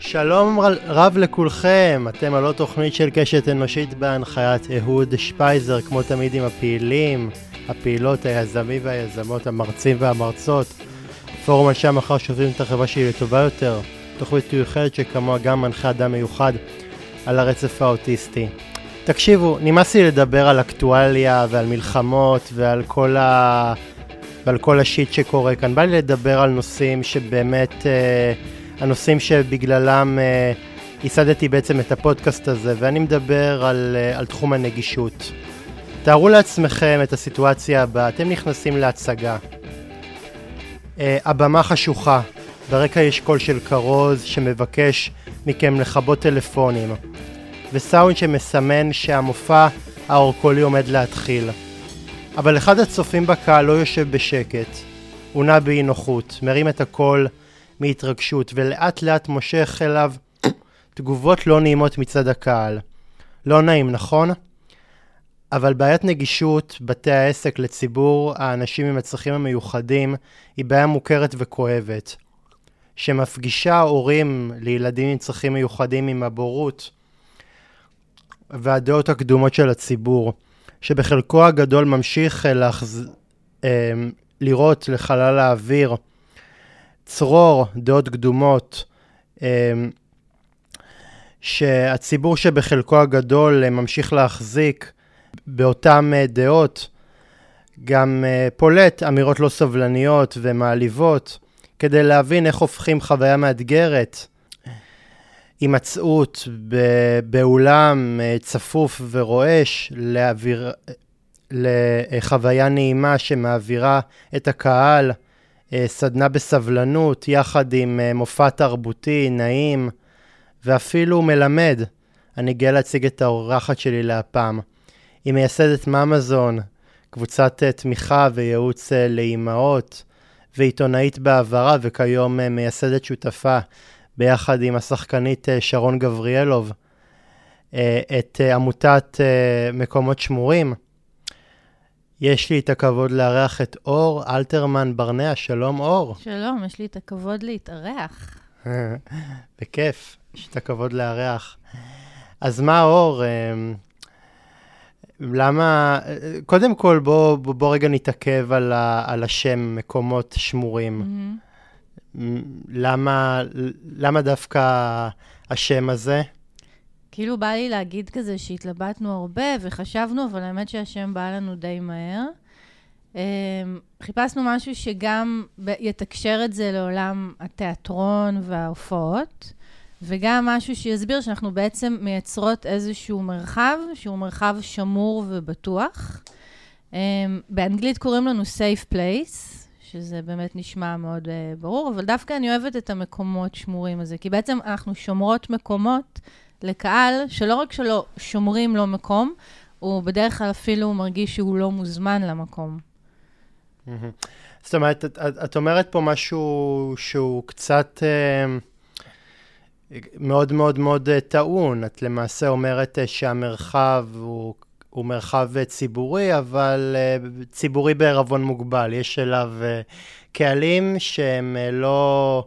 שלום רב לכולכם, אתם על עוד תוכנית של קשת אנושית בהנחיית אהוד שפייזר, כמו תמיד עם הפעילים, הפעילות, היזמים והיזמות, המרצים והמרצות. פורום אנשי המחר שעושים את החברה שלי לטובה יותר, תוכנית מיוחדת שכמוה גם מנחה אדם מיוחד על הרצף האוטיסטי. תקשיבו, נמאס לי לדבר על אקטואליה ועל מלחמות ועל כל, ה... ועל כל השיט שקורה כאן. בא לי לדבר על נושאים שבאמת... אה, הנושאים שבגללם אה, ייסדתי בעצם את הפודקאסט הזה, ואני מדבר על, אה, על תחום הנגישות. תארו לעצמכם את הסיטואציה הבאה, אתם נכנסים להצגה. אה, הבמה חשוכה, ברקע יש קול של כרוז שמבקש מכם לכבות טלפונים, וסאונד שמסמן שהמופע האורקולי עומד להתחיל. אבל אחד הצופים בקהל לא יושב בשקט, הוא נע באי נוחות, מרים את הקול מהתרגשות, ולאט לאט מושך אליו תגובות לא נעימות מצד הקהל. לא נעים, נכון? אבל בעיית נגישות בתי העסק לציבור האנשים עם הצרכים המיוחדים היא בעיה מוכרת וכואבת, שמפגישה הורים לילדים עם צרכים מיוחדים עם הבורות והדעות הקדומות של הציבור, שבחלקו הגדול ממשיך להחז... אה, לראות לחלל האוויר צרור דעות קדומות, אמ, שהציבור שבחלקו הגדול אה, ממשיך להחזיק באותן אה, דעות, גם אה, פולט אמירות לא סבלניות ומעליבות, כדי להבין איך הופכים חוויה מאתגרת, הימצאות באולם צפוף ורועש, לאוויר, לחוויה נעימה שמעבירה את הקהל סדנה בסבלנות, יחד עם אה, מופע תרבותי, נעים, ואפילו מלמד. אני גאה להציג את האורחת שלי להפעם. היא מייסדת ממזון, קבוצת אה, תמיכה וייעוץ לאימהות, ועיתונאית בעברה, וכיום מייסדת שותפה, ביחד עם השחקנית שרון גבריאלוב, את עמותת מקומות שמורים. יש לי את הכבוד לארח את אור אלתרמן ברנע. שלום, אור. שלום, יש לי את הכבוד להתארח. בכיף, יש את הכבוד לארח. אז מה, אור, אמ, למה, קודם כל בוא, בוא, בוא רגע נתעכב על, ה, על השם מקומות שמורים. Mm-hmm. למה, למה דווקא השם הזה? כאילו בא לי להגיד כזה שהתלבטנו הרבה וחשבנו, אבל האמת שהשם בא לנו די מהר. אמ, חיפשנו משהו שגם יתקשר את זה לעולם התיאטרון וההופעות, וגם משהו שיסביר שאנחנו בעצם מייצרות איזשהו מרחב, שהוא מרחב שמור ובטוח. אמ, באנגלית קוראים לנו safe place, שזה באמת נשמע מאוד uh, ברור, אבל דווקא אני אוהבת את המקומות שמורים הזה, כי בעצם אנחנו שומרות מקומות לקהל שלא רק שלא שומרים לו מקום, הוא בדרך כלל אפילו מרגיש שהוא לא מוזמן למקום. זאת אומרת, את, את, אומרת פה משהו שהוא קצת אה, מאוד מאוד מאוד אה, טעון. את למעשה אומרת אה, שהמרחב הוא, הוא מרחב ציבורי, אבל ציבורי בערבון מוגבל. יש אליו קהלים שהם לא...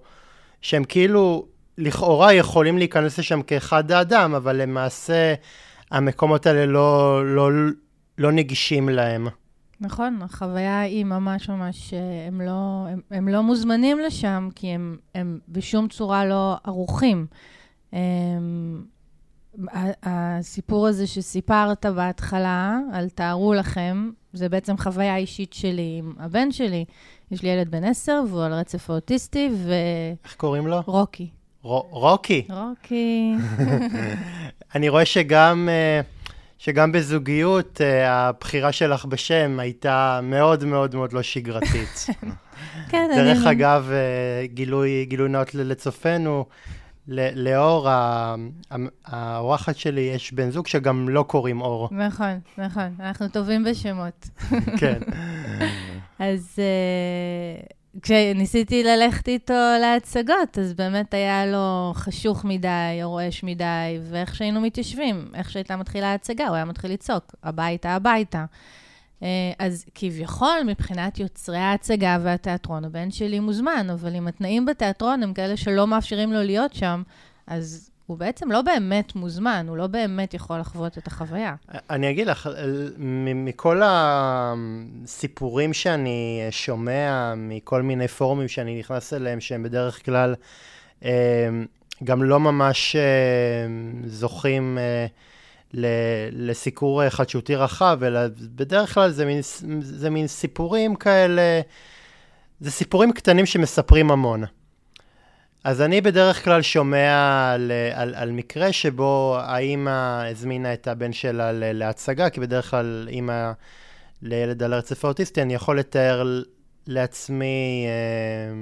שהם כאילו לכאורה יכולים להיכנס לשם כאחד האדם, אבל למעשה המקומות האלה לא, לא, לא נגישים להם. נכון, החוויה היא ממש ממש, הם לא, הם, הם לא מוזמנים לשם, כי הם, הם בשום צורה לא ערוכים. הם, הסיפור הזה שסיפרת בהתחלה, על תארו לכם, זה בעצם חוויה אישית שלי עם הבן שלי. יש לי ילד בן עשר, והוא על רצף האוטיסטי, ו... איך קוראים לו? רוקי. רוקי. רוקי. אני רואה שגם, אה, שגם בזוגיות אה, הבחירה שלך בשם הייתה מאוד מאוד מאוד לא שגרתית. כן, אני... דרך אגב, אה, גילוי, גילוי נאות לצופינו, לאור, האורחת שלי, יש בן זוג שגם לא קוראים אור. נכון, נכון, אנחנו טובים בשמות. כן. אז... כשניסיתי ללכת איתו להצגות, אז באמת היה לו חשוך מדי, או רועש מדי, ואיך שהיינו מתיישבים, איך שהייתה מתחילה ההצגה, הוא היה מתחיל לצעוק, הביתה, הביתה. אה, אז כביכול, מבחינת יוצרי ההצגה והתיאטרון, הבן שלי מוזמן, אבל אם התנאים בתיאטרון הם כאלה שלא מאפשרים לו להיות שם, אז הוא בעצם לא באמת מוזמן, הוא לא באמת יכול לחוות את החוויה. אני אגיד לך, מכל הסיפורים שאני שומע, מכל מיני פורומים שאני נכנס אליהם, שהם בדרך כלל אה, גם לא ממש אה, זוכים אה, לסיקור חדשותי רחב, אלא בדרך כלל זה מין, זה מין סיפורים כאלה, זה סיפורים קטנים שמספרים המון. אז אני בדרך כלל שומע על, על, על מקרה שבו האימא הזמינה את הבן שלה להצגה, כי בדרך כלל אימא לילד על הרצף האוטיסטי, אני יכול לתאר לעצמי אה,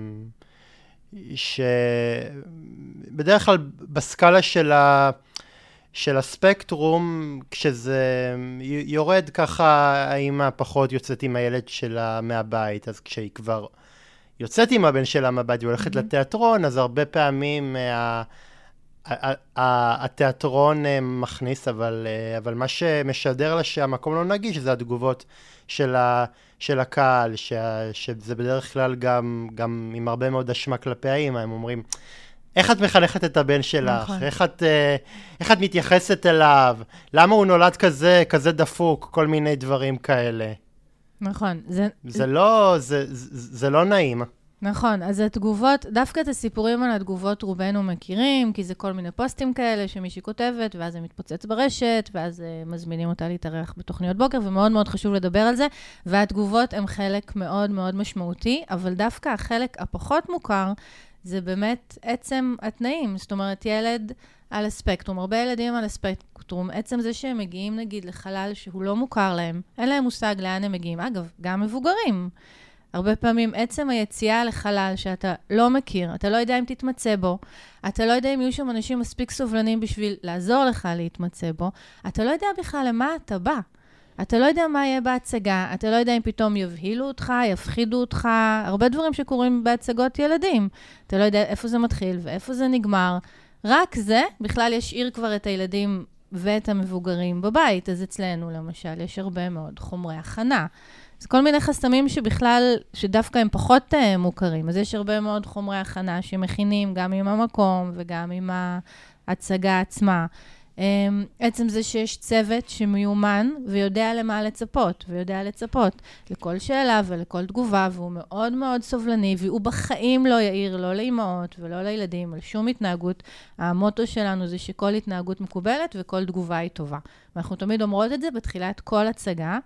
שבדרך כלל בסקאלה של, ה, של הספקטרום, כשזה יורד ככה, האימא פחות יוצאת עם הילד שלה מהבית, אז כשהיא כבר... יוצאת עם הבן שלה מהבית והולכת mm-hmm. לתיאטרון, אז הרבה פעמים uh, התיאטרון uh, מכניס, אבל, uh, אבל מה שמשדר לה שהמקום לא נגיש זה התגובות של, ה, של הקהל, ש, שזה בדרך כלל גם, גם עם הרבה מאוד אשמה כלפי האימא, הם אומרים, איך את מחנכת את הבן שלך? נכון. איך, את, איך את מתייחסת אליו? למה הוא נולד כזה, כזה דפוק? כל מיני דברים כאלה. נכון. זה, זה, לא, זה, זה, זה לא נעים. נכון, אז התגובות, דווקא את הסיפורים על התגובות רובנו מכירים, כי זה כל מיני פוסטים כאלה שמישהי כותבת, ואז זה מתפוצץ ברשת, ואז uh, מזמינים אותה להתארח בתוכניות בוקר, ומאוד מאוד חשוב לדבר על זה. והתגובות הן חלק מאוד מאוד משמעותי, אבל דווקא החלק הפחות מוכר, זה באמת עצם התנאים. זאת אומרת, ילד על הספקטרום, הרבה ילדים על הספקטרום, עצם זה שהם מגיעים נגיד לחלל שהוא לא מוכר להם, אין להם מושג לאן הם מגיעים. אגב, גם מבוגרים. הרבה פעמים עצם היציאה לחלל שאתה לא מכיר, אתה לא יודע אם תתמצא בו, אתה לא יודע אם יהיו שם אנשים מספיק סובלנים בשביל לעזור לך להתמצא בו, אתה לא יודע בכלל למה אתה בא. אתה לא יודע מה יהיה בהצגה, אתה לא יודע אם פתאום יבהילו אותך, יפחידו אותך, הרבה דברים שקורים בהצגות ילדים. אתה לא יודע איפה זה מתחיל ואיפה זה נגמר. רק זה בכלל ישאיר כבר את הילדים ואת המבוגרים בבית. אז אצלנו, למשל, יש הרבה מאוד חומרי הכנה. זה כל מיני חסמים שבכלל, שדווקא הם פחות uh, מוכרים. אז יש הרבה מאוד חומרי הכנה שמכינים גם עם המקום וגם עם ההצגה עצמה. Um, עצם זה שיש צוות שמיומן ויודע למה לצפות, ויודע לצפות לכל שאלה ולכל תגובה, והוא מאוד מאוד סובלני, והוא בחיים לא יעיר, לא לאימהות ולא לילדים, על שום התנהגות. המוטו שלנו זה שכל התנהגות מקובלת וכל תגובה היא טובה. ואנחנו תמיד אומרות את זה בתחילת כל הצגה.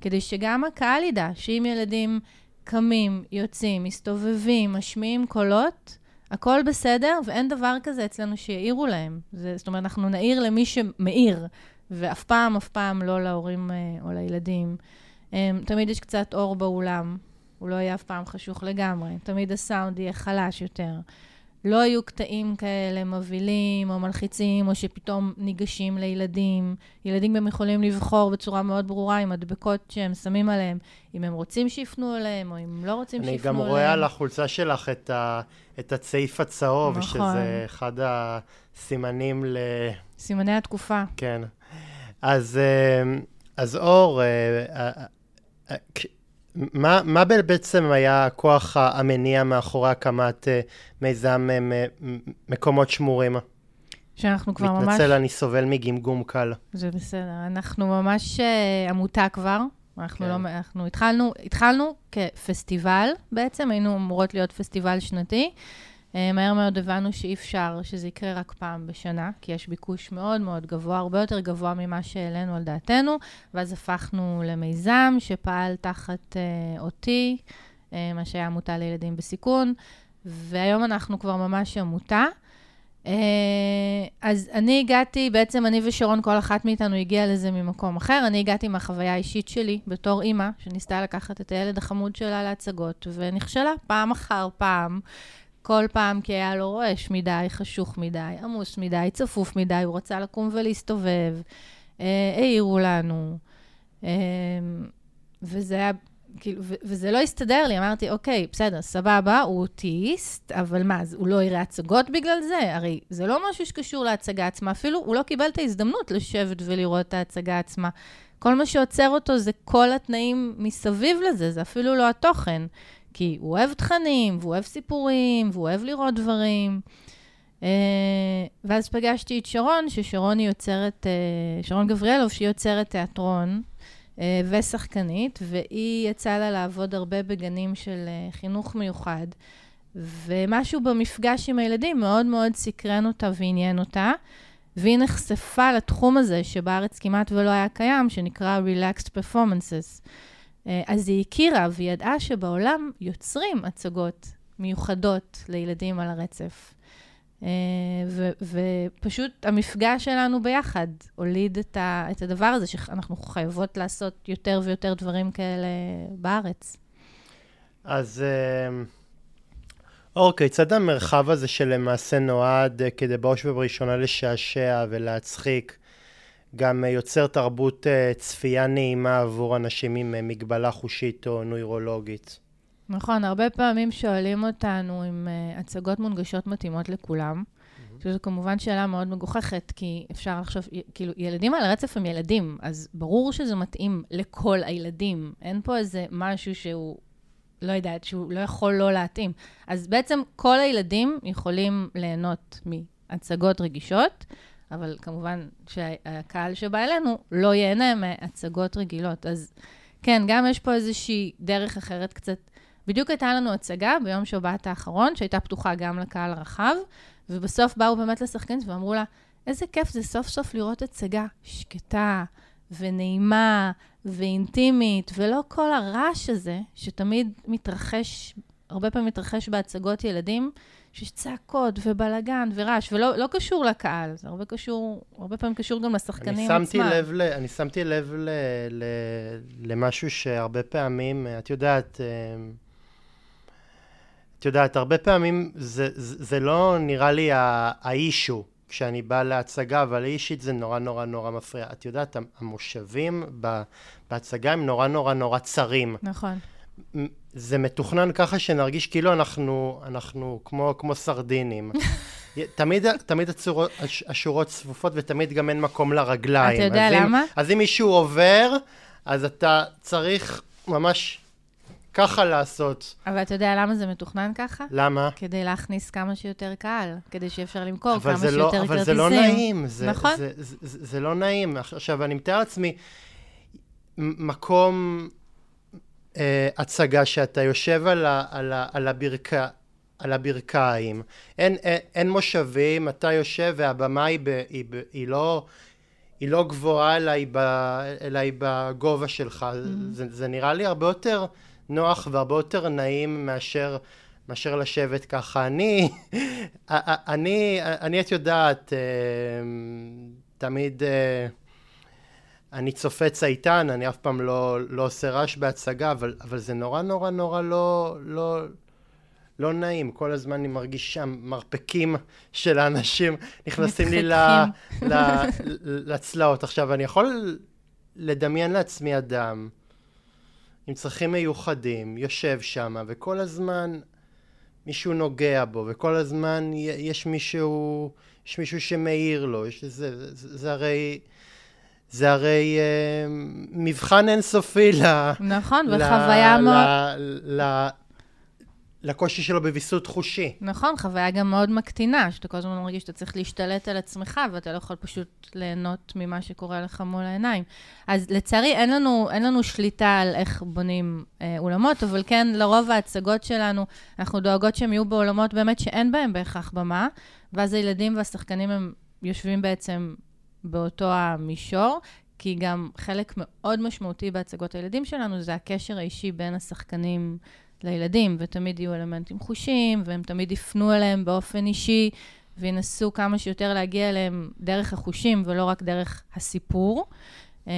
כדי שגם הקהל ידע שאם ילדים קמים, יוצאים, מסתובבים, משמיעים קולות, הכל בסדר, ואין דבר כזה אצלנו שיעירו להם. זה, זאת אומרת, אנחנו נעיר למי שמעיר, ואף פעם, אף פעם לא להורים אה, או לילדים. אמ, תמיד יש קצת אור באולם, הוא לא יהיה אף פעם חשוך לגמרי. תמיד הסאונד יהיה חלש יותר. לא היו קטעים כאלה מבהילים או מלחיצים, או שפתאום ניגשים לילדים. ילדים גם יכולים לבחור בצורה מאוד ברורה עם מדבקות שהם שמים עליהם, אם הם רוצים שיפנו אליהם, או אם לא רוצים שיפנו אליהם. אני גם רואה על החולצה שלך את, ה, את הצעיף הצהוב, נכון. שזה אחד הסימנים ל... סימני התקופה. כן. אז, אה, אז אור, אה, אה, מה, מה בעצם היה הכוח המניע מאחורי הקמת uh, מיזם uh, מקומות שמורים? שאנחנו כבר מתנצל, ממש... מתנצל, אני סובל מגמגום קל. זה בסדר. אנחנו ממש uh, עמותה כבר. אנחנו, כן. לא, אנחנו התחלנו, התחלנו כפסטיבל בעצם, היינו אמורות להיות פסטיבל שנתי. אה, מהר מאוד הבנו שאי אפשר שזה יקרה רק פעם בשנה, כי יש ביקוש מאוד מאוד גבוה, הרבה יותר גבוה ממה שהעלינו על דעתנו, ואז הפכנו למיזם שפעל תחת uh, אותי, uh, מה שהיה עמותה לילדים בסיכון, והיום אנחנו כבר ממש עמותה. Uh, אז אני הגעתי, בעצם אני ושרון, כל אחת מאיתנו הגיעה לזה ממקום אחר. אני הגעתי מהחוויה האישית שלי בתור אימא, שניסתה לקחת את הילד החמוד שלה להצגות, ונכשלה פעם אחר פעם. כל פעם כי היה לו רועש מדי, חשוך מדי, עמוס מדי, צפוף מדי, הוא רצה לקום ולהסתובב, אה, העירו לנו. אה, וזה היה, כאילו, וזה לא הסתדר לי, אמרתי, אוקיי, בסדר, סבבה, הוא אוטיסט, אבל מה, הוא לא יראה הצגות בגלל זה? הרי זה לא משהו שקשור להצגה עצמה, אפילו הוא לא קיבל את ההזדמנות לשבת ולראות את ההצגה עצמה. כל מה שעוצר אותו זה כל התנאים מסביב לזה, זה אפילו לא התוכן. כי הוא אוהב תכנים, והוא אוהב סיפורים, והוא אוהב לראות דברים. ואז פגשתי את שרון, ששרון היא יוצרת, שרון גבריאלוב, שהיא יוצרת תיאטרון ושחקנית, והיא יצאה לה לעבוד הרבה בגנים של חינוך מיוחד. ומשהו במפגש עם הילדים מאוד מאוד סקרן אותה ועניין אותה. והיא נחשפה לתחום הזה, שבארץ כמעט ולא היה קיים, שנקרא Relaxed Performances. אה, אז היא הכירה והיא ידעה שבעולם יוצרים הצגות מיוחדות לילדים על הרצף. אה, ו- ופשוט המפגש שלנו ביחד הוליד את, ה- את הדבר הזה, שאנחנו חייבות לעשות יותר ויותר דברים כאלה בארץ. אז... Uh... אוקיי, צד המרחב הזה שלמעשה נועד אה, כדי בראש ובראשונה לשעשע ולהצחיק, גם אה, יוצר תרבות אה, צפייה נעימה עבור אנשים עם מגבלה חושית או נוירולוגית. נכון, הרבה פעמים שואלים אותנו אם הצגות מונגשות מתאימות לכולם. שזו כמובן שאלה מאוד מגוחכת, כי אפשר לחשוב, כאילו, ילדים על הרצף הם ילדים, אז ברור שזה מתאים לכל הילדים. אין פה איזה משהו שהוא לא יודעת, שהוא לא יכול לא להתאים. אז בעצם כל הילדים יכולים ליהנות מהצגות רגישות, אבל כמובן שהקהל שבא אלינו לא ייהנה מהצגות רגילות. אז כן, גם יש פה איזושהי דרך אחרת קצת. בדיוק הייתה לנו הצגה ביום שבת האחרון, שהייתה פתוחה גם לקהל הרחב, ובסוף באו באמת לשחקנית ואמרו לה, איזה כיף זה סוף סוף לראות הצגה שקטה ונעימה ואינטימית, ולא כל הרעש הזה, שתמיד מתרחש, הרבה פעמים מתרחש בהצגות ילדים, שיש צעקות ובלאגן ורעש, ולא לא קשור לקהל, זה הרבה קשור, הרבה פעמים קשור גם לשחקנים אני עצמם. לב ל, אני שמתי לב ל, ל, למשהו שהרבה פעמים, את יודעת, אה, את יודעת, הרבה פעמים זה, זה, זה לא נראה לי האישו. כשאני בא להצגה, אבל אישית זה נורא נורא נורא מפריע. את יודעת, המושבים בהצגה הם נורא נורא נורא צרים. נכון. זה מתוכנן ככה שנרגיש כאילו אנחנו, אנחנו כמו, כמו סרדינים. תמיד, תמיד הצורות, השורות צפופות ותמיד גם אין מקום לרגליים. אתה יודע למה? אם, אז אם מישהו עובר, אז אתה צריך ממש ככה לעשות. אבל אתה יודע למה זה מתוכנן ככה? למה? כדי להכניס כמה שיותר קהל, כדי שאפשר למכור כמה שיותר לא, כרטיסים. אבל זה לא נעים. זה, נכון. זה, זה, זה, זה לא נעים. עכשיו, אני מתאר לעצמי מקום אה, הצגה שאתה יושב על, ה, על, ה, על, הברכ, על הברכיים, אין, אין, אין מושבים, אתה יושב והבמה היא, ב, היא, ב, היא לא... היא לא גבוהה אלא היא, ב, אלא היא בגובה שלך. Mm-hmm. זה, זה נראה לי הרבה יותר נוח והרבה יותר נעים מאשר, מאשר לשבת ככה. אני, אני, אני, את יודעת, אה, תמיד אה, אני צופה צייתן, אני אף פעם לא, לא עושה רעש בהצגה, אבל, אבל זה נורא נורא נורא לא, לא, לא נעים. כל הזמן אני מרגיש שם מרפקים של האנשים נכנסים לי ל, ל, לצלעות. עכשיו, אני יכול לדמיין לעצמי אדם עם צרכים מיוחדים, יושב שם, וכל הזמן מישהו נוגע בו, וכל הזמן יש מישהו, יש מישהו שמעיר לו, יש, זה, זה, זה הרי... זה הרי אה, מבחן אינסופי ל... נכון, וחוויה מאוד... ל, ל, לקושי שלו בוויסות חושי. נכון, חוויה גם מאוד מקטינה, שאתה כל הזמן מרגיש שאתה צריך להשתלט על עצמך, ואתה לא יכול פשוט ליהנות ממה שקורה לך מול העיניים. אז לצערי, אין לנו, אין לנו שליטה על איך בונים אה, אולמות, אבל כן, לרוב ההצגות שלנו, אנחנו דואגות שהם יהיו באולמות באמת שאין בהם בהכרח במה, ואז הילדים והשחקנים הם יושבים בעצם באותו המישור, כי גם חלק מאוד משמעותי בהצגות הילדים שלנו זה הקשר האישי בין השחקנים לילדים, ותמיד יהיו אלמנטים חושים, והם תמיד יפנו אליהם באופן אישי, וינסו כמה שיותר להגיע אליהם דרך החושים, ולא רק דרך הסיפור. אמ,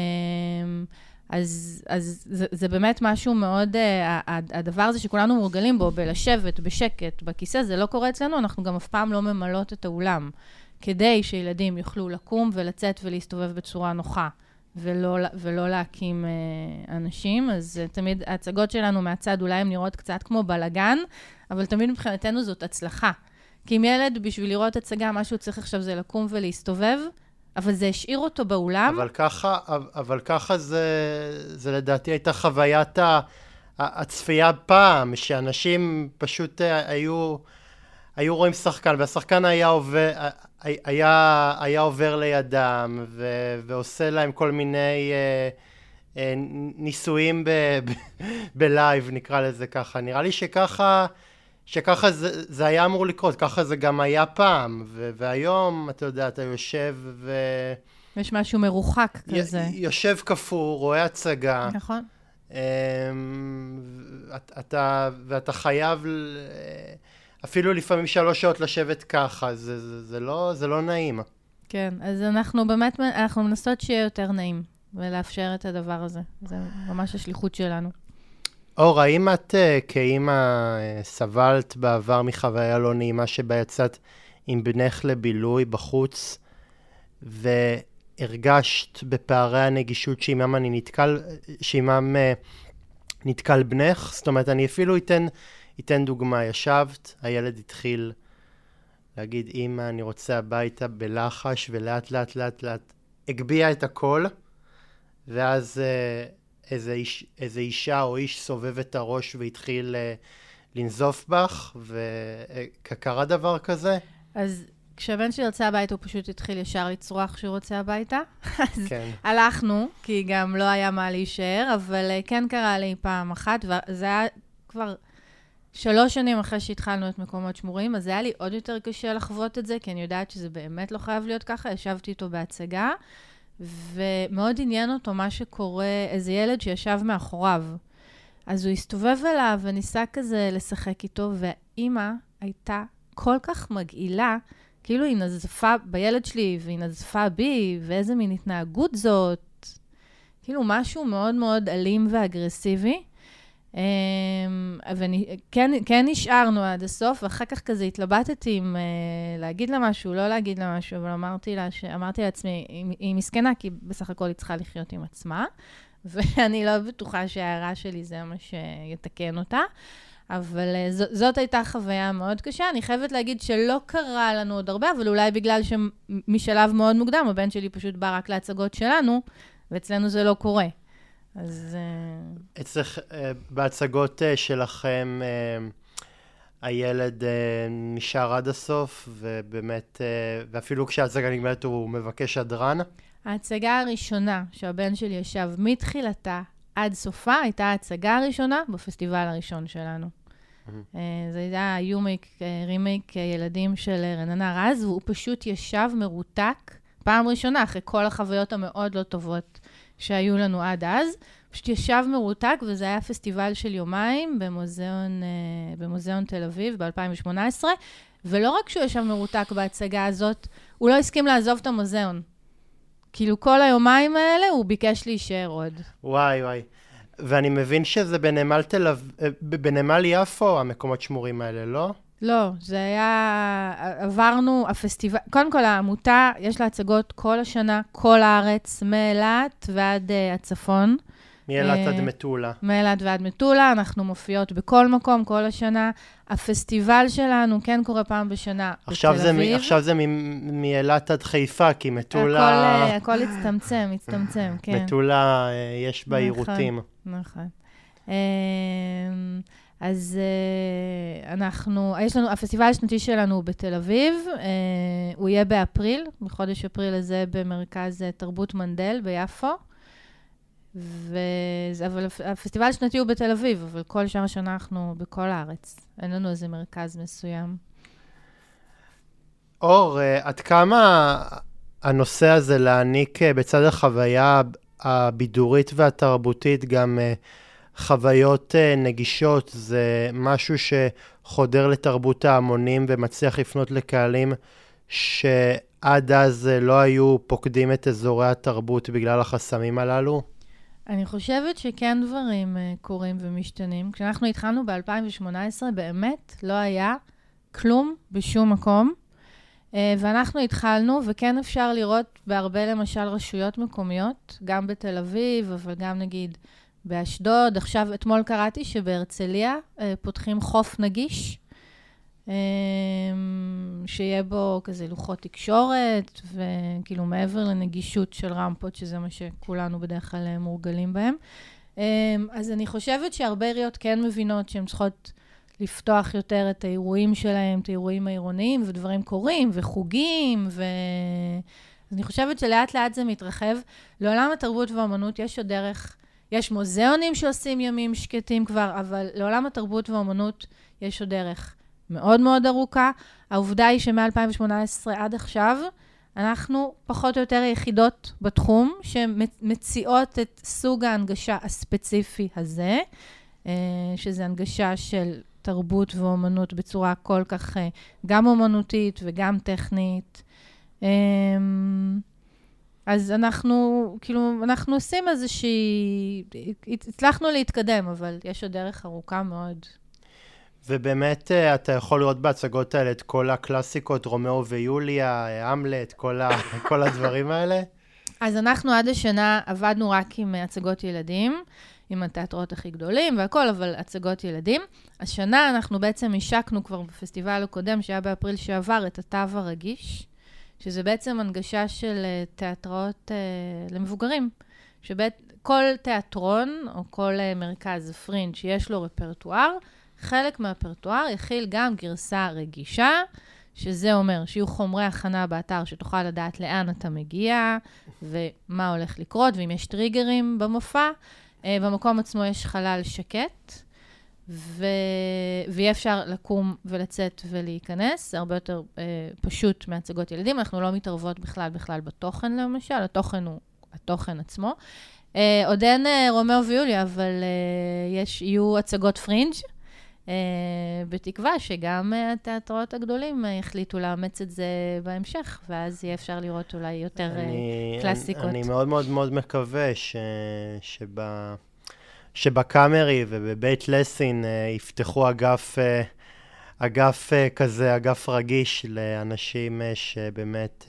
אז, אז זה, זה באמת משהו מאוד, אה, הדבר הזה שכולנו מורגלים בו, בלשבת בשקט בכיסא, זה לא קורה אצלנו, אנחנו גם אף פעם לא ממלאות את האולם, כדי שילדים יוכלו לקום ולצאת ולהסתובב בצורה נוחה. ולא, ולא להקים אה, אנשים. אז אה, תמיד ההצגות שלנו מהצד, אולי הן נראות קצת כמו בלאגן, אבל תמיד מבחינתנו זאת הצלחה. כי אם ילד, בשביל לראות הצגה, מה שהוא צריך עכשיו זה לקום ולהסתובב, אבל זה השאיר אותו באולם. אבל ככה, אבל ככה זה, זה לדעתי הייתה חוויית הצפייה פעם, שאנשים פשוט אה, היו... היו רואים שחקן, והשחקן היה עובר, היה, היה עובר לידם, ו, ועושה להם כל מיני אה, אה, ניסויים ב, ב, בלייב, נקרא לזה ככה. נראה לי שככה, שככה זה, זה היה אמור לקרות, ככה זה גם היה פעם, ו, והיום, אתה יודע, אתה יושב ו... יש משהו מרוחק כזה. יושב קפוא, רואה הצגה. נכון. אמ, אתה, ואתה חייב אפילו לפעמים שלוש שעות לשבת ככה, זה, זה, זה, לא, זה לא נעים. כן, אז אנחנו באמת, אנחנו מנסות שיהיה יותר נעים, ולאפשר את הדבר הזה. זה ממש השליחות שלנו. אור, האם את אה, כאימא אה, סבלת בעבר מחוויה לא נעימה שבה יצאת עם בנך לבילוי בחוץ, והרגשת בפערי הנגישות שעימם אני נתקל, שעימם אה, נתקל בנך? זאת אומרת, אני אפילו אתן אתן דוגמה, ישבת, הילד התחיל להגיד, אמא, אני רוצה הביתה בלחש, ולאט לאט לאט לאט הגביה את הכל, ואז אה, איזה, איש, איזה אישה או איש סובב את הראש והתחיל אה, לנזוף בך, וקרה דבר כזה? אז כשהבן שלי יוצא הביתה, הוא פשוט התחיל ישר לצרוח שהוא רוצה הביתה. אז כן. הלכנו, כי גם לא היה מה להישאר, אבל אה, כן קרה לי פעם אחת, וזה היה כבר... שלוש שנים אחרי שהתחלנו את מקומות שמורים, אז היה לי עוד יותר קשה לחוות את זה, כי אני יודעת שזה באמת לא חייב להיות ככה. ישבתי איתו בהצגה, ומאוד עניין אותו מה שקורה, איזה ילד שישב מאחוריו. אז הוא הסתובב אליו וניסה כזה לשחק איתו, והאימא הייתה כל כך מגעילה, כאילו היא נזפה בילד שלי, והיא נזפה בי, ואיזה מין התנהגות זאת. כאילו משהו מאוד מאוד אלים ואגרסיבי. וכן כן נשארנו עד הסוף, ואחר כך כזה התלבטתי אם uh, להגיד לה משהו, לא להגיד לה משהו, אבל אמרתי, לה. אמרתי לעצמי, היא, היא מסכנה, כי בסך הכל היא צריכה לחיות עם עצמה, ואני לא בטוחה שההערה שלי זה מה שיתקן אותה. אבל uh, ז, זאת הייתה חוויה מאוד קשה. אני חייבת להגיד שלא קרה לנו עוד הרבה, אבל אולי בגלל שמשלב מאוד מוקדם, הבן שלי פשוט בא רק להצגות שלנו, ואצלנו זה לא קורה. אז... אה, אצלך, אה, בהצגות אה, שלכם, הילד נשאר עד הסוף, ובאמת, ואפילו כשההצגה נגמרת הוא מבקש הדרן? ההצגה הראשונה שהבן שלי ישב מתחילתה עד סופה, הייתה ההצגה הראשונה בפסטיבל הראשון שלנו. זה הייתה יומייק, רימייק ילדים של רננה רז, והוא פשוט ישב מרותק פעם ראשונה, אחרי כל החוויות המאוד לא טובות שהיו לנו עד אז. פשוט ישב מרותק, וזה היה פסטיבל של יומיים במוזיאון, uh, במוזיאון תל אביב ב-2018. ולא רק שהוא ישב מרותק בהצגה הזאת, הוא לא הסכים לעזוב את המוזיאון. כאילו, כל היומיים האלה הוא ביקש להישאר עוד. וואי, וואי. ואני מבין שזה בנמל תל אביב, אה, בנמל יפו, המקומות שמורים האלה, לא? לא, זה היה... עברנו, הפסטיבל... קודם כל, העמותה, יש לה הצגות כל השנה, כל הארץ, מאילת ועד uh, הצפון. מאילת עד מטולה. מאילת ועד מטולה, אנחנו מופיעות בכל מקום, כל השנה. הפסטיבל שלנו כן קורה פעם בשנה בתל אביב. עכשיו זה מאילת עד חיפה, כי מטולה... הכל, הכל הצטמצם, הצטמצם, כן. מטולה, יש בה עירותים. נכון, נכון. אז uh, אנחנו, יש לנו, הפסטיבל השנתי שלנו הוא בתל אביב, uh, הוא יהיה באפריל, בחודש אפריל הזה במרכז uh, תרבות מנדל ביפו. ו... אבל הפסטיבל השנתי הוא בתל אביב, אבל כל שאר השנה אנחנו בכל הארץ. אין לנו איזה מרכז מסוים. אור, עד כמה הנושא הזה להעניק בצד החוויה הבידורית והתרבותית גם חוויות uh, נגישות זה משהו שחודר לתרבות ההמונים ומצליח לפנות לקהלים שעד אז uh, לא היו פוקדים את אזורי התרבות בגלל החסמים הללו? אני חושבת שכן דברים uh, קורים ומשתנים. כשאנחנו התחלנו ב-2018, באמת לא היה כלום בשום מקום. ואנחנו התחלנו, וכן אפשר לראות בהרבה, למשל, רשויות מקומיות, גם בתל אביב, אבל גם נגיד באשדוד. עכשיו, אתמול קראתי שבהרצליה אה, פותחים חוף נגיש, אה, שיהיה בו כזה לוחות תקשורת, וכאילו מעבר לנגישות של רמפות, שזה מה שכולנו בדרך כלל אה, מורגלים בהם. אז אני חושבת שהרבה עיריות כן מבינות שהן צריכות לפתוח יותר את האירועים שלהם, את האירועים העירוניים, ודברים קורים, וחוגים, ו... אז אני חושבת שלאט לאט זה מתרחב. לעולם התרבות והאומנות יש עוד דרך, יש מוזיאונים שעושים ימים שקטים כבר, אבל לעולם התרבות והאומנות יש עוד דרך מאוד מאוד ארוכה. העובדה היא שמ-2018 עד עכשיו, אנחנו פחות או יותר היחידות בתחום שמציעות את סוג ההנגשה הספציפי הזה, אה, שזה הנגשה של תרבות ואומנות בצורה כל כך אה, גם אומנותית וגם טכנית. אז אנחנו, כאילו, אנחנו עושים איזושהי... הצלחנו להתקדם, אבל יש עוד דרך ארוכה מאוד. ובאמת, אה, אתה יכול לראות בהצגות האלה את כל הקלאסיקות, רומאו ויוליה, המלט, כל, ה, כל הדברים האלה? אז אנחנו עד השנה עבדנו רק עם הצגות ילדים, עם התיאטרות הכי גדולים והכול, אבל הצגות ילדים. השנה אנחנו בעצם השקנו כבר בפסטיבל הקודם, שהיה באפריל שעבר, את התו הרגיש, שזה בעצם הנגשה של אה, תיאטרות אה, למבוגרים. שכל תיאטרון או כל אה, מרכז פרינג' שיש לו רפרטואר, חלק מהרפרטואר יכיל גם גרסה רגישה, שזה אומר שיהיו חומרי הכנה באתר שתוכל לדעת לאן אתה מגיע ומה הולך לקרות, ואם יש טריגרים במופע. במקום עצמו יש חלל שקט, ו... ויהיה אפשר לקום ולצאת ולהיכנס, זה הרבה יותר אה, פשוט מהצגות ילדים. אנחנו לא מתערבות בכלל בכלל בתוכן, למשל, התוכן הוא התוכן עצמו. אה, עוד אין אה, רומאו ויוליה, אבל אה, יש, יהיו הצגות פרינג'. אה, בתקווה שגם אה, התיאטראות הגדולים אה, יחליטו לאמץ את זה בהמשך, ואז יהיה אפשר לראות אולי יותר אני, uh, קלאסיקות. אני, אני מאוד מאוד מאוד מקווה ש, שב, שבקאמרי ובבית לסין uh, יפתחו אגף, uh, אגף uh, כזה, אגף רגיש לאנשים שבאמת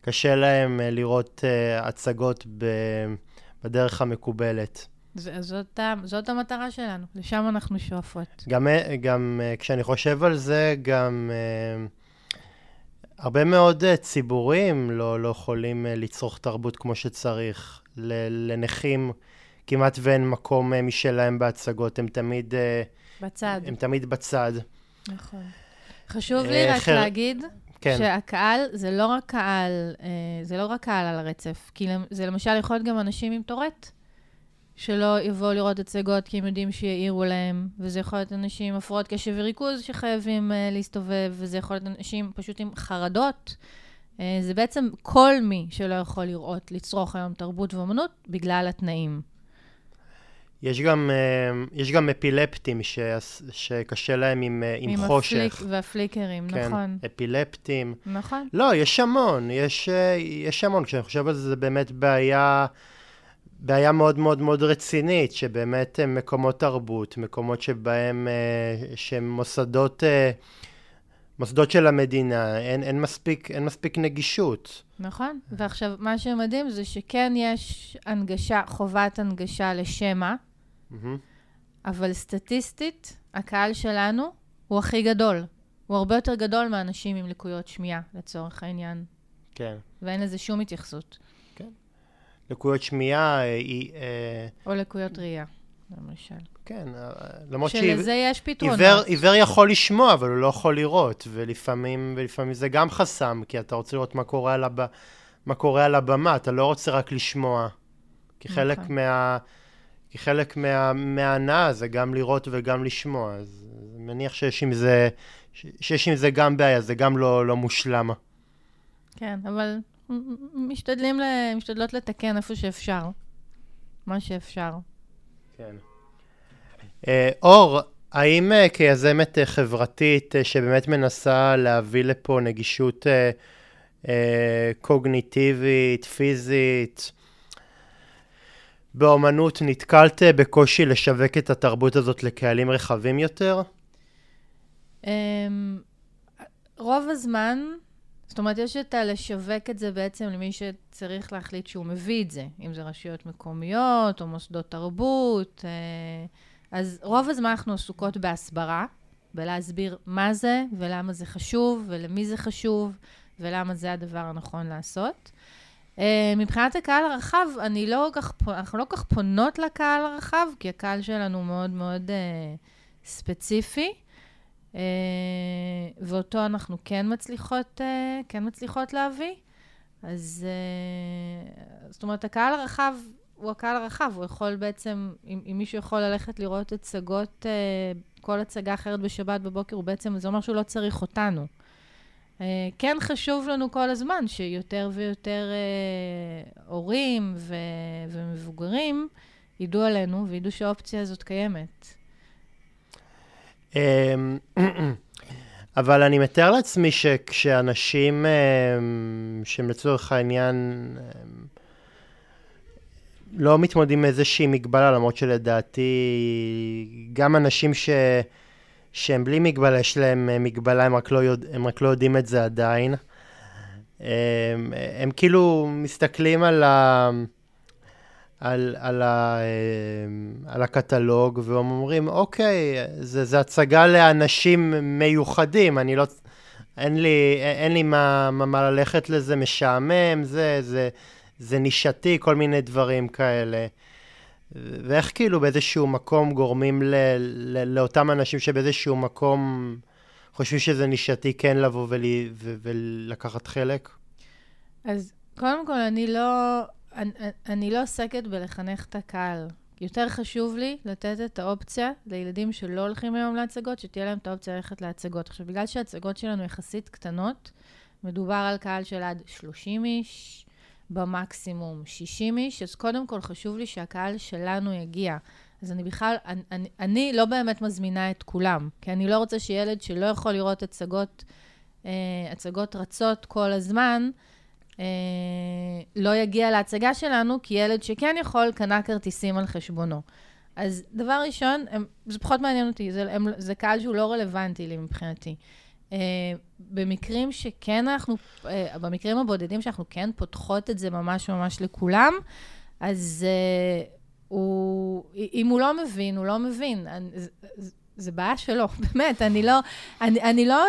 קשה להם לראות הצגות בדרך המקובלת. זאת, זאת המטרה שלנו, לשם אנחנו שואפות. גם, גם כשאני חושב על זה, גם הרבה מאוד ציבורים לא, לא יכולים לצרוך תרבות כמו שצריך. לנכים כמעט ואין מקום uh, משלהם בהצגות, הם תמיד... Uh, בצד. הם תמיד בצד. נכון. חשוב לי רק חר... להגיד כן. שהקהל זה לא רק קהל, זה לא רק קהל על הרצף, כי זה למשל יכול להיות גם אנשים עם טורט. שלא יבואו לראות הצגות כי הם יודעים שיעירו להם, וזה יכול להיות אנשים עם הפרעות קשב וריכוז שחייבים להסתובב, וזה יכול להיות אנשים פשוט עם חרדות. זה בעצם כל מי שלא יכול לראות, לצרוך היום תרבות ואומנות בגלל התנאים. יש גם, uh, יש גם אפילפטים ש, שקשה להם עם, עם, עם חושך. עם הפליק והפליקרים, כן, נכון. אפילפטים. נכון. לא, יש המון, יש, יש המון. כשאני חושב על זה, זה באמת בעיה... בעיה מאוד מאוד מאוד רצינית, שבאמת הם מקומות תרבות, מקומות שבהם, אה, שהם מוסדות, אה, מוסדות של המדינה, אין, אין, מספיק, אין מספיק נגישות. נכון, ועכשיו, מה שמדהים זה שכן יש הנגשה, חובת הנגשה לשמע. אבל סטטיסטית, הקהל שלנו הוא הכי גדול. הוא הרבה יותר גדול מאנשים עם לקויות שמיעה, לצורך העניין. כן. ואין לזה שום התייחסות. לקויות שמיעה, אה, היא... אה, או לקויות ראייה, למשל. כן, אה, למרות שלזה יש פתרונות. עיוור, עיוור יכול לשמוע, אבל הוא לא יכול לראות, ולפעמים, ולפעמים זה גם חסם, כי אתה רוצה לראות מה קורה על, הב... מה קורה על הבמה, אתה לא רוצה רק לשמוע. כי נכון. חלק מה... כי חלק מה... מההנאה זה גם לראות וגם לשמוע, אז אני מניח שיש עם זה, שיש עם זה גם בעיה, זה גם לא, לא מושלם. כן, אבל משתדלים, משתדלות לתקן איפה שאפשר. מה שאפשר. כן. אה, אור, האם uh, כיזמת uh, חברתית uh, שבאמת מנסה להביא לפה נגישות uh, uh, קוגניטיבית, פיזית, באומנות נתקלת בקושי לשווק את התרבות הזאת לקהלים רחבים יותר? Um, רוב הזמן זאת אומרת, יש את הלשווק את זה בעצם למי שצריך להחליט שהוא מביא את זה, אם זה רשויות מקומיות או מוסדות תרבות. אה, אז רוב הזמן אנחנו עסוקות בהסברה, בלהסביר מה זה ולמה זה חשוב ולמי זה חשוב ולמה זה הדבר הנכון לעשות. אה, מבחינת הקהל הרחב, אני לא כך, אנחנו לא כך פונות לקהל הרחב, כי הקהל שלנו מאוד מאוד uh, ספציפי, אה, ואותו אנחנו כן מצליחות, אה, כן מצליחות להביא. אז אה, זאת אומרת, הקהל הרחב הוא הקהל הרחב, הוא יכול בעצם, אם, אם מישהו יכול ללכת לראות הצגות, כל הצגה אחרת בשבת בבוקר, הוא בעצם, זה אומר שהוא לא צריך אותנו. כן חשוב לנו כל הזמן שיותר ויותר הורים ו, ומבוגרים ידעו עלינו וידעו שהאופציה הזאת קיימת. אמ, אבל אני מתאר לעצמי שכשאנשים אמ, שהם לצורך העניין אמ, לא מתמודדים עם איזושהי מגבלה, למרות שלדעתי גם אנשים ש... שהם בלי מגבלה, יש להם אה, מגבלה, הם רק לא, יודע, הם רק לא יודעים את זה עדיין. הם, הם כאילו מסתכלים על ה... על, על, ה, אה, על הקטלוג, והם אומרים, אוקיי, זה, זה הצגה לאנשים מיוחדים, אני לא... אין לי, אין לי מה, מה, מה ללכת לזה, משעמם, זה, זה, זה נישתי, כל מיני דברים כאלה. ואיך כאילו באיזשהו מקום גורמים ל, ל, לאותם אנשים שבאיזשהו מקום חושבים שזה נישתי כן לבוא ול, ו, ולקחת חלק? אז קודם כל, אני לא... אני, אני לא עוסקת בלחנך את הקהל. יותר חשוב לי לתת את האופציה לילדים שלא הולכים היום להצגות, שתהיה להם את האופציה ללכת להצגות. עכשיו, בגלל שההצגות שלנו יחסית קטנות, מדובר על קהל של עד 30 איש, במקסימום 60 איש, אז קודם כל חשוב לי שהקהל שלנו יגיע. אז אני בכלל, אני, אני, אני לא באמת מזמינה את כולם, כי אני לא רוצה שילד שלא יכול לראות הצגות, אה, הצגות רצות כל הזמן, אה, לא יגיע להצגה שלנו, כי ילד שכן יכול, קנה כרטיסים על חשבונו. אז דבר ראשון, הם, זה פחות מעניין אותי, זה, הם, זה קהל שהוא לא רלוונטי לי מבחינתי. Uh, במקרים שכן אנחנו, uh, במקרים הבודדים שאנחנו כן פותחות את זה ממש ממש לכולם, אז uh, הוא, אם הוא לא מבין, הוא לא מבין. אני, זה בעיה שלו, באמת, אני לא, אני, אני לא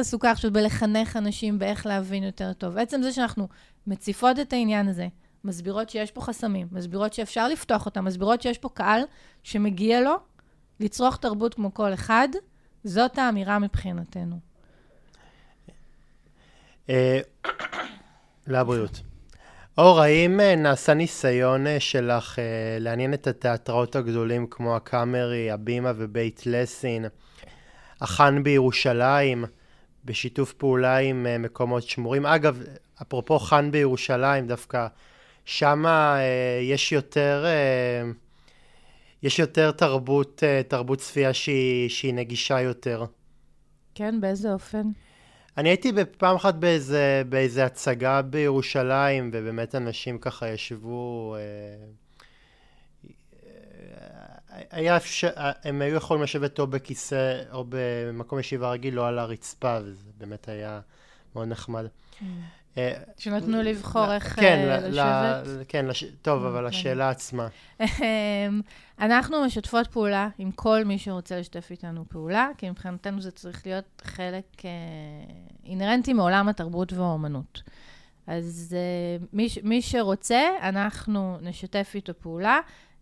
עסוקה עכשיו בלחנך אנשים באיך להבין יותר טוב. בעצם זה שאנחנו מציפות את העניין הזה, מסבירות שיש פה חסמים, מסבירות שאפשר לפתוח אותם, מסבירות שיש פה קהל שמגיע לו לצרוך תרבות כמו כל אחד, זאת האמירה מבחינתנו. אה, לבריאות. אור, האם אה, נעשה ניסיון אה, שלך לעניין את התיאטראות הגדולים כמו הקאמרי, הבימה ובית לסין, החאן בירושלים, בשיתוף פעולה עם מקומות שמורים? אגב, אפרופו חאן בירושלים, דווקא שמה יש יותר... יש יותר תרבות, תרבות צפייה שהיא, שהיא נגישה יותר. כן, באיזה אופן? אני הייתי פעם אחת באיזה, באיזה הצגה בירושלים, ובאמת אנשים ככה ישבו... אה, אה, היה אפשר, הם היו יכולים לשבת או בכיסא או במקום ישיבה רגיל, או על הרצפה, וזה באמת היה מאוד נחמד. אה, שנתנו לבחור איך כן, לשבת? כן, טוב, אבל אוקיי. השאלה עצמה. אמ, אנחנו משתפות פעולה עם כל מי שרוצה לשתף איתנו פעולה, כי מבחינתנו זה צריך להיות חלק אה, אינהרנטי מעולם התרבות והאומנות. אז אה, מי, מי שרוצה, אנחנו נשתף איתו פעולה.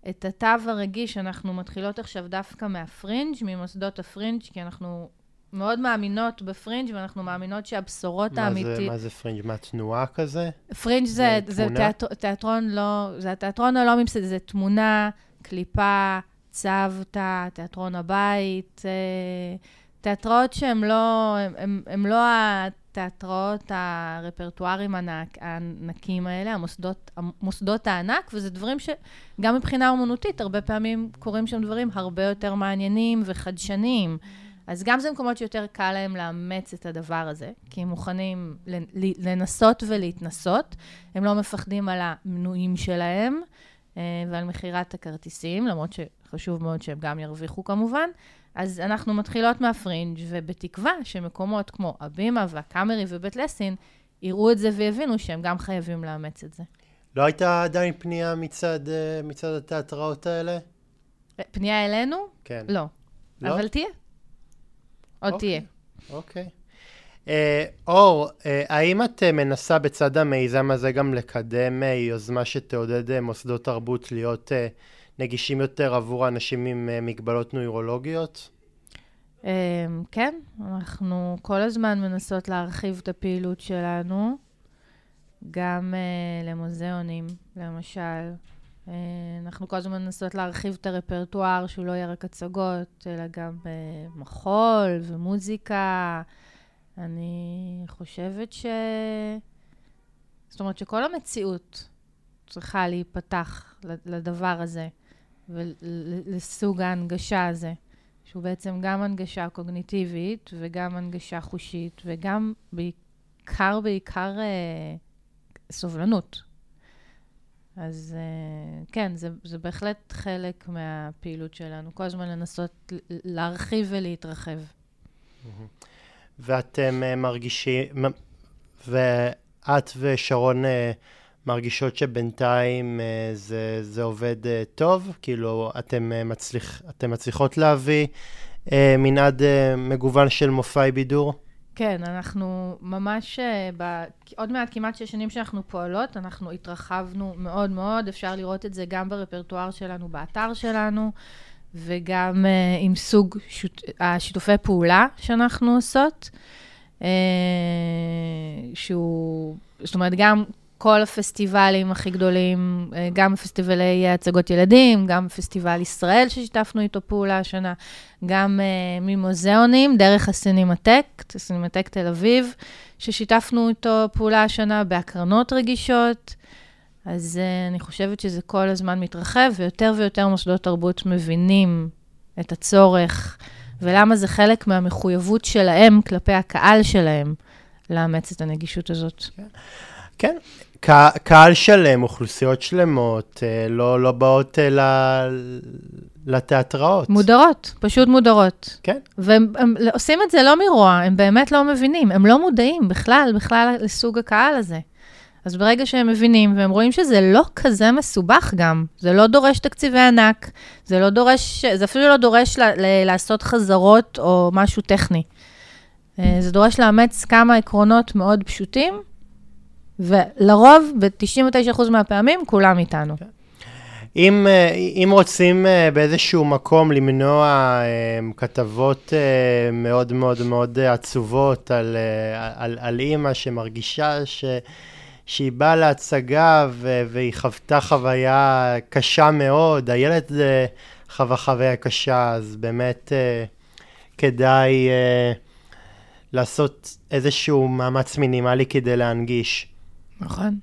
את התו הרגיש אנחנו מתחילות עכשיו דווקא מהפרינג', ממוסדות הפרינג', כי אנחנו מאוד מאמינות בפרינג', ואנחנו מאמינות שהבשורות האמיתיות... מה זה פרינג'? מה, תנועה כזה? פרינג' זה, זה, זה תיאטר, תיאטרון לא... זה התיאטרון הלא ממסד, זה תמונה, קליפה, צוותא, תיאטרון הבית, אה, תיאטראות שהם לא... הם, הם, הם לא התיאטראות הרפרטואריים הענק, הענקים האלה, המוסדות, המוסדות הענק, וזה דברים שגם מבחינה אומנותית, הרבה פעמים קורים שם דברים הרבה יותר מעניינים וחדשניים. אז גם זה מקומות שיותר קל להם לאמץ את הדבר הזה, כי הם מוכנים לנסות ולהתנסות. הם לא מפחדים על המנויים שלהם אה, ועל מכירת הכרטיסים, למרות שחשוב מאוד שהם גם ירוויחו כמובן. אז אנחנו מתחילות מהפרינג', ובתקווה שמקומות כמו הבימה והקאמרי ובית לסין יראו את זה ויבינו שהם גם חייבים לאמץ את זה. לא הייתה עדיין פנייה מצד, אה, מצד התיאטראות האלה? פנייה אלינו? כן. לא. לא? אבל תהיה. עוד אוקיי, תהיה. אוקיי. אה, אור, אה, האם את אה, מנסה בצד המיזם הזה גם לקדם אה, יוזמה שתעודד אה, מוסדות תרבות להיות אה, נגישים יותר עבור אנשים עם אה, מגבלות נוירולוגיות? כן, אנחנו כל הזמן מנסות להרחיב את הפעילות שלנו, גם uh, למוזיאונים, למשל. Uh, אנחנו כל הזמן מנסות להרחיב את הרפרטואר, שהוא לא יהיה רק הצגות, אלא גם uh, מחול ומוזיקה. אני חושבת ש... זאת אומרת שכל המציאות צריכה להיפתח לדבר הזה ולסוג ההנגשה הזה, שהוא בעצם גם הנגשה קוגניטיבית וגם הנגשה חושית וגם בעיקר, בעיקר אה, סובלנות. אז אה, כן, זה, זה בהחלט חלק מהפעילות שלנו, כל הזמן לנסות להרחיב ולהתרחב. ואתם uh, מרגישים, ואת ושרון uh, מרגישות שבינתיים זה, זה עובד טוב? כאילו, אתם, מצליח, אתם מצליחות להביא מנעד מגוון של מופעי בידור? כן, אנחנו ממש, ב... עוד מעט כמעט שש שנים שאנחנו פועלות, אנחנו התרחבנו מאוד מאוד, אפשר לראות את זה גם ברפרטואר שלנו, באתר שלנו, וגם uh, עם סוג שות... השיתופי פעולה שאנחנו עושות, uh, שהוא, זאת אומרת, גם כל הפסטיבלים הכי גדולים, uh, גם פסטיבלי הצגות ילדים, גם פסטיבל ישראל ששיתפנו איתו פעולה השנה, גם uh, ממוזיאונים, דרך הסינמטק, הסינמטק תל אביב, ששיתפנו איתו פעולה השנה בהקרנות רגישות. אז uh, אני חושבת שזה כל הזמן מתרחב, ויותר ויותר מוסדות תרבות מבינים את הצורך, ולמה זה חלק מהמחויבות שלהם כלפי הקהל שלהם, לאמץ את הנגישות הזאת. כן. קה, קהל שלם, אוכלוסיות שלמות, uh, לא, לא באות uh, ל, לתיאטראות. מודרות, פשוט מודרות. כן. והם הם עושים את זה לא מרוע, הם באמת לא מבינים, הם לא מודעים בכלל, בכלל לסוג הקהל הזה. אז ברגע שהם מבינים, והם רואים שזה לא כזה מסובך גם, זה לא דורש תקציבי ענק, זה לא דורש, זה אפילו לא דורש ל, ל, לעשות חזרות או משהו טכני. אה, זה דורש לאמץ כמה עקרונות מאוד פשוטים, ולרוב, ב-99% מהפעמים, כולם איתנו. כן. אם, אה, אם רוצים אה, באיזשהו מקום למנוע כתבות מאוד מאוד מאוד עצובות על, על, על אימא שמרגישה ש... שהיא באה להצגה ו- והיא חוותה חוויה קשה מאוד, הילד חווה חוויה קשה, אז באמת כדאי לעשות איזשהו מאמץ מינימלי כדי להנגיש. נכון.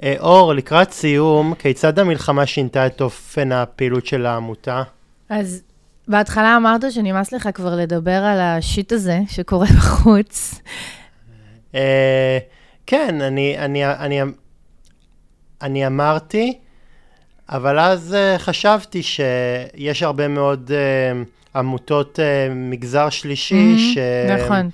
Uh, אור, לקראת סיום, כיצד המלחמה שינתה את אופן הפעילות של העמותה? אז בהתחלה אמרת שנמאס לך כבר לדבר על השיט הזה שקורה בחוץ. Uh, כן, אני, אני, אני, אני אמרתי, אבל אז uh, חשבתי שיש הרבה מאוד uh, עמותות uh, מגזר שלישי mm-hmm, ש... נכון.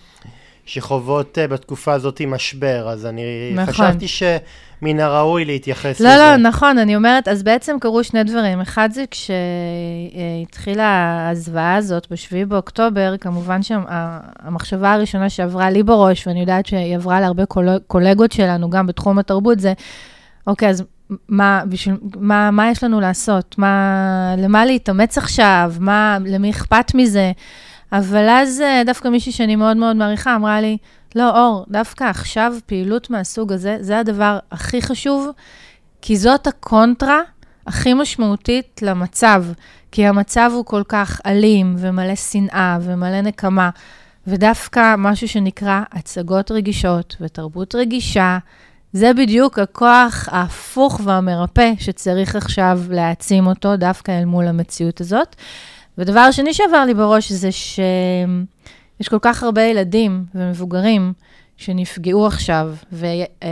שחוות uh, בתקופה הזאת משבר, אז אני נכון. חשבתי שמן הראוי להתייחס לא, לזה. לא, לא, נכון, אני אומרת, אז בעצם קרו שני דברים. אחד זה כשהתחילה הזוועה הזאת ב-7 באוקטובר, כמובן שהמחשבה הראשונה שעברה לי בראש, ואני יודעת שהיא עברה להרבה קול, קולגות שלנו, גם בתחום התרבות, זה, אוקיי, אז מה, בשביל, מה, מה יש לנו לעשות? מה, למה להתאמץ עכשיו? מה, למי אכפת מזה? אבל אז אה, דווקא מישהי שאני מאוד מאוד מעריכה אמרה לי, לא, אור, דווקא עכשיו פעילות מהסוג הזה, זה הדבר הכי חשוב, כי זאת הקונטרה הכי משמעותית למצב. כי המצב הוא כל כך אלים ומלא שנאה ומלא נקמה, ודווקא משהו שנקרא הצגות רגישות ותרבות רגישה, זה בדיוק הכוח ההפוך והמרפא שצריך עכשיו להעצים אותו דווקא אל מול המציאות הזאת. ודבר שני שעבר לי בראש זה שיש כל כך הרבה ילדים ומבוגרים שנפגעו עכשיו, ו... אה,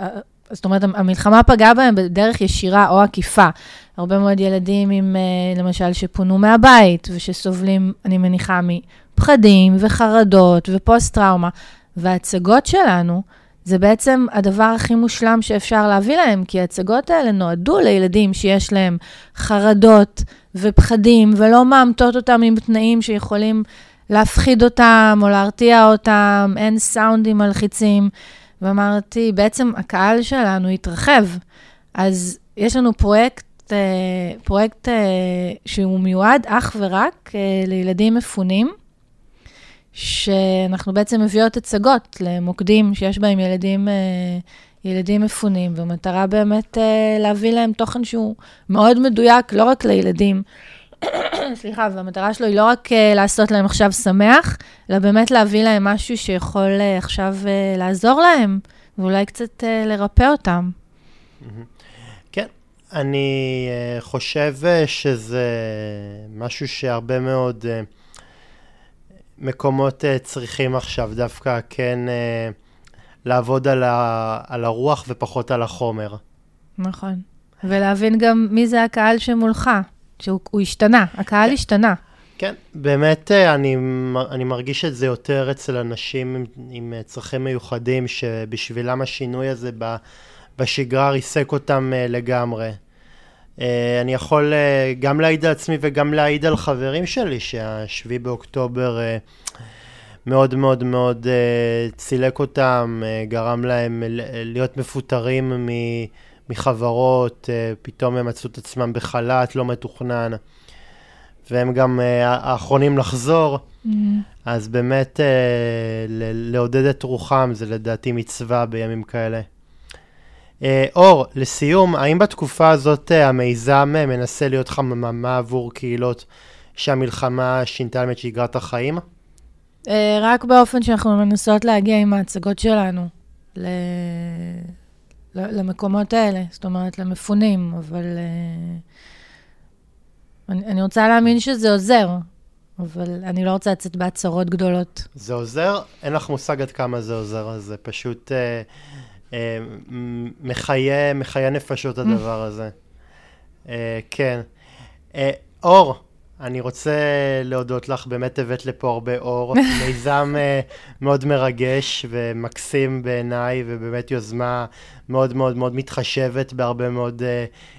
אה, זאת אומרת, המלחמה פגעה בהם בדרך ישירה או עקיפה. הרבה מאוד ילדים עם, אה, למשל, שפונו מהבית ושסובלים, אני מניחה, מפחדים וחרדות ופוסט-טראומה. וההצגות שלנו, זה בעצם הדבר הכי מושלם שאפשר להביא להם, כי ההצגות האלה נועדו לילדים שיש להם חרדות ופחדים, ולא מאמתות אותם עם תנאים שיכולים להפחיד אותם או להרתיע אותם, אין סאונדים מלחיצים. ואמרתי, בעצם הקהל שלנו התרחב. אז יש לנו פרויקט פרויקט, פרויקט שהוא מיועד אך ורק לילדים מפונים, שאנחנו בעצם מביאות הצגות למוקדים שיש בהם ילדים, ילדים מפונים, והמטרה באמת להביא להם תוכן שהוא מאוד מדויק, לא רק לילדים. סליחה, והמטרה שלו היא לא רק uh, לעשות להם עכשיו שמח, אלא באמת להביא להם משהו שיכול uh, עכשיו לעזור להם, ואולי קצת לרפא אותם. כן, אני חושב שזה משהו שהרבה מאוד מקומות צריכים עכשיו, דווקא כן לעבוד על, ה, על הרוח ופחות על החומר. נכון. ולהבין גם מי זה הקהל שמולך. שהוא השתנה, הקהל כן. השתנה. כן, באמת אה, אני, אני מרגיש את זה יותר אצל אנשים עם, עם אה, צרכים מיוחדים, שבשבילם השינוי הזה ב, בשגרה ריסק אותם uh, לגמרי. אני יכול גם להעיד על עצמי וגם להעיד על חברים שלי, שהשביעי באוקטובר מאוד מאוד מאוד uh, צילק אותם, uh, גרם להם להיות מפוטרים מ... מחברות, אה, פתאום הם מצאו את עצמם בחל"ת לא מתוכנן, והם גם אה, האחרונים לחזור. Mm-hmm. אז באמת אה, לעודד את רוחם זה לדעתי מצווה בימים כאלה. אור, לסיום, האם בתקופה הזאת המיזם מנסה להיות חממה עבור קהילות שהמלחמה שינתה להם את שגרת החיים? רק באופן שאנחנו מנסות להגיע עם ההצגות שלנו למקומות האלה, זאת אומרת, למפונים, אבל uh, אני, אני רוצה להאמין שזה עוזר, אבל אני לא רוצה לצאת בהצהרות גדולות. זה עוזר? אין לך מושג עד כמה זה עוזר, זה פשוט uh, uh, מחיה, מחיה נפשות הדבר הזה. Uh, כן. Uh, אור, אני רוצה להודות לך, באמת הבאת לפה הרבה אור, מיזם uh, מאוד מרגש ומקסים בעיניי, ובאמת יוזמה מאוד מאוד מאוד מתחשבת בהרבה מאוד uh,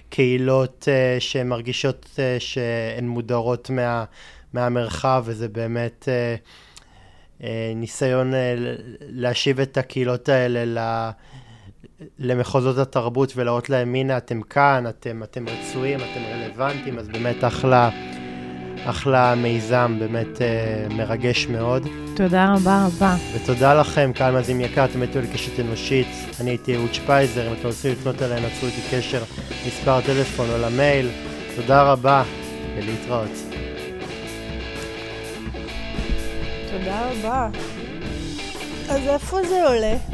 קהילות uh, שמרגישות uh, שהן מודרות מה, מהמרחב, וזה באמת uh, uh, ניסיון uh, להשיב את הקהילות האלה ל... למחוזות התרבות ולהראות להם, הנה, אתם כאן, אתם, אתם רצויים, אתם רלוונטיים, אז באמת אחלה. אחלה מיזם, באמת אה, מרגש מאוד. תודה רבה רבה. ותודה לכם, קהל מאזין יקר, אתם הייתם לקשת אנושית. אני הייתי אהוד שפייזר, אם אתם רוצים לפנות אליי, נצרו איתי קשר, מספר הטלפון או למייל. תודה רבה, ולהתראות. תודה רבה. אז איפה זה עולה?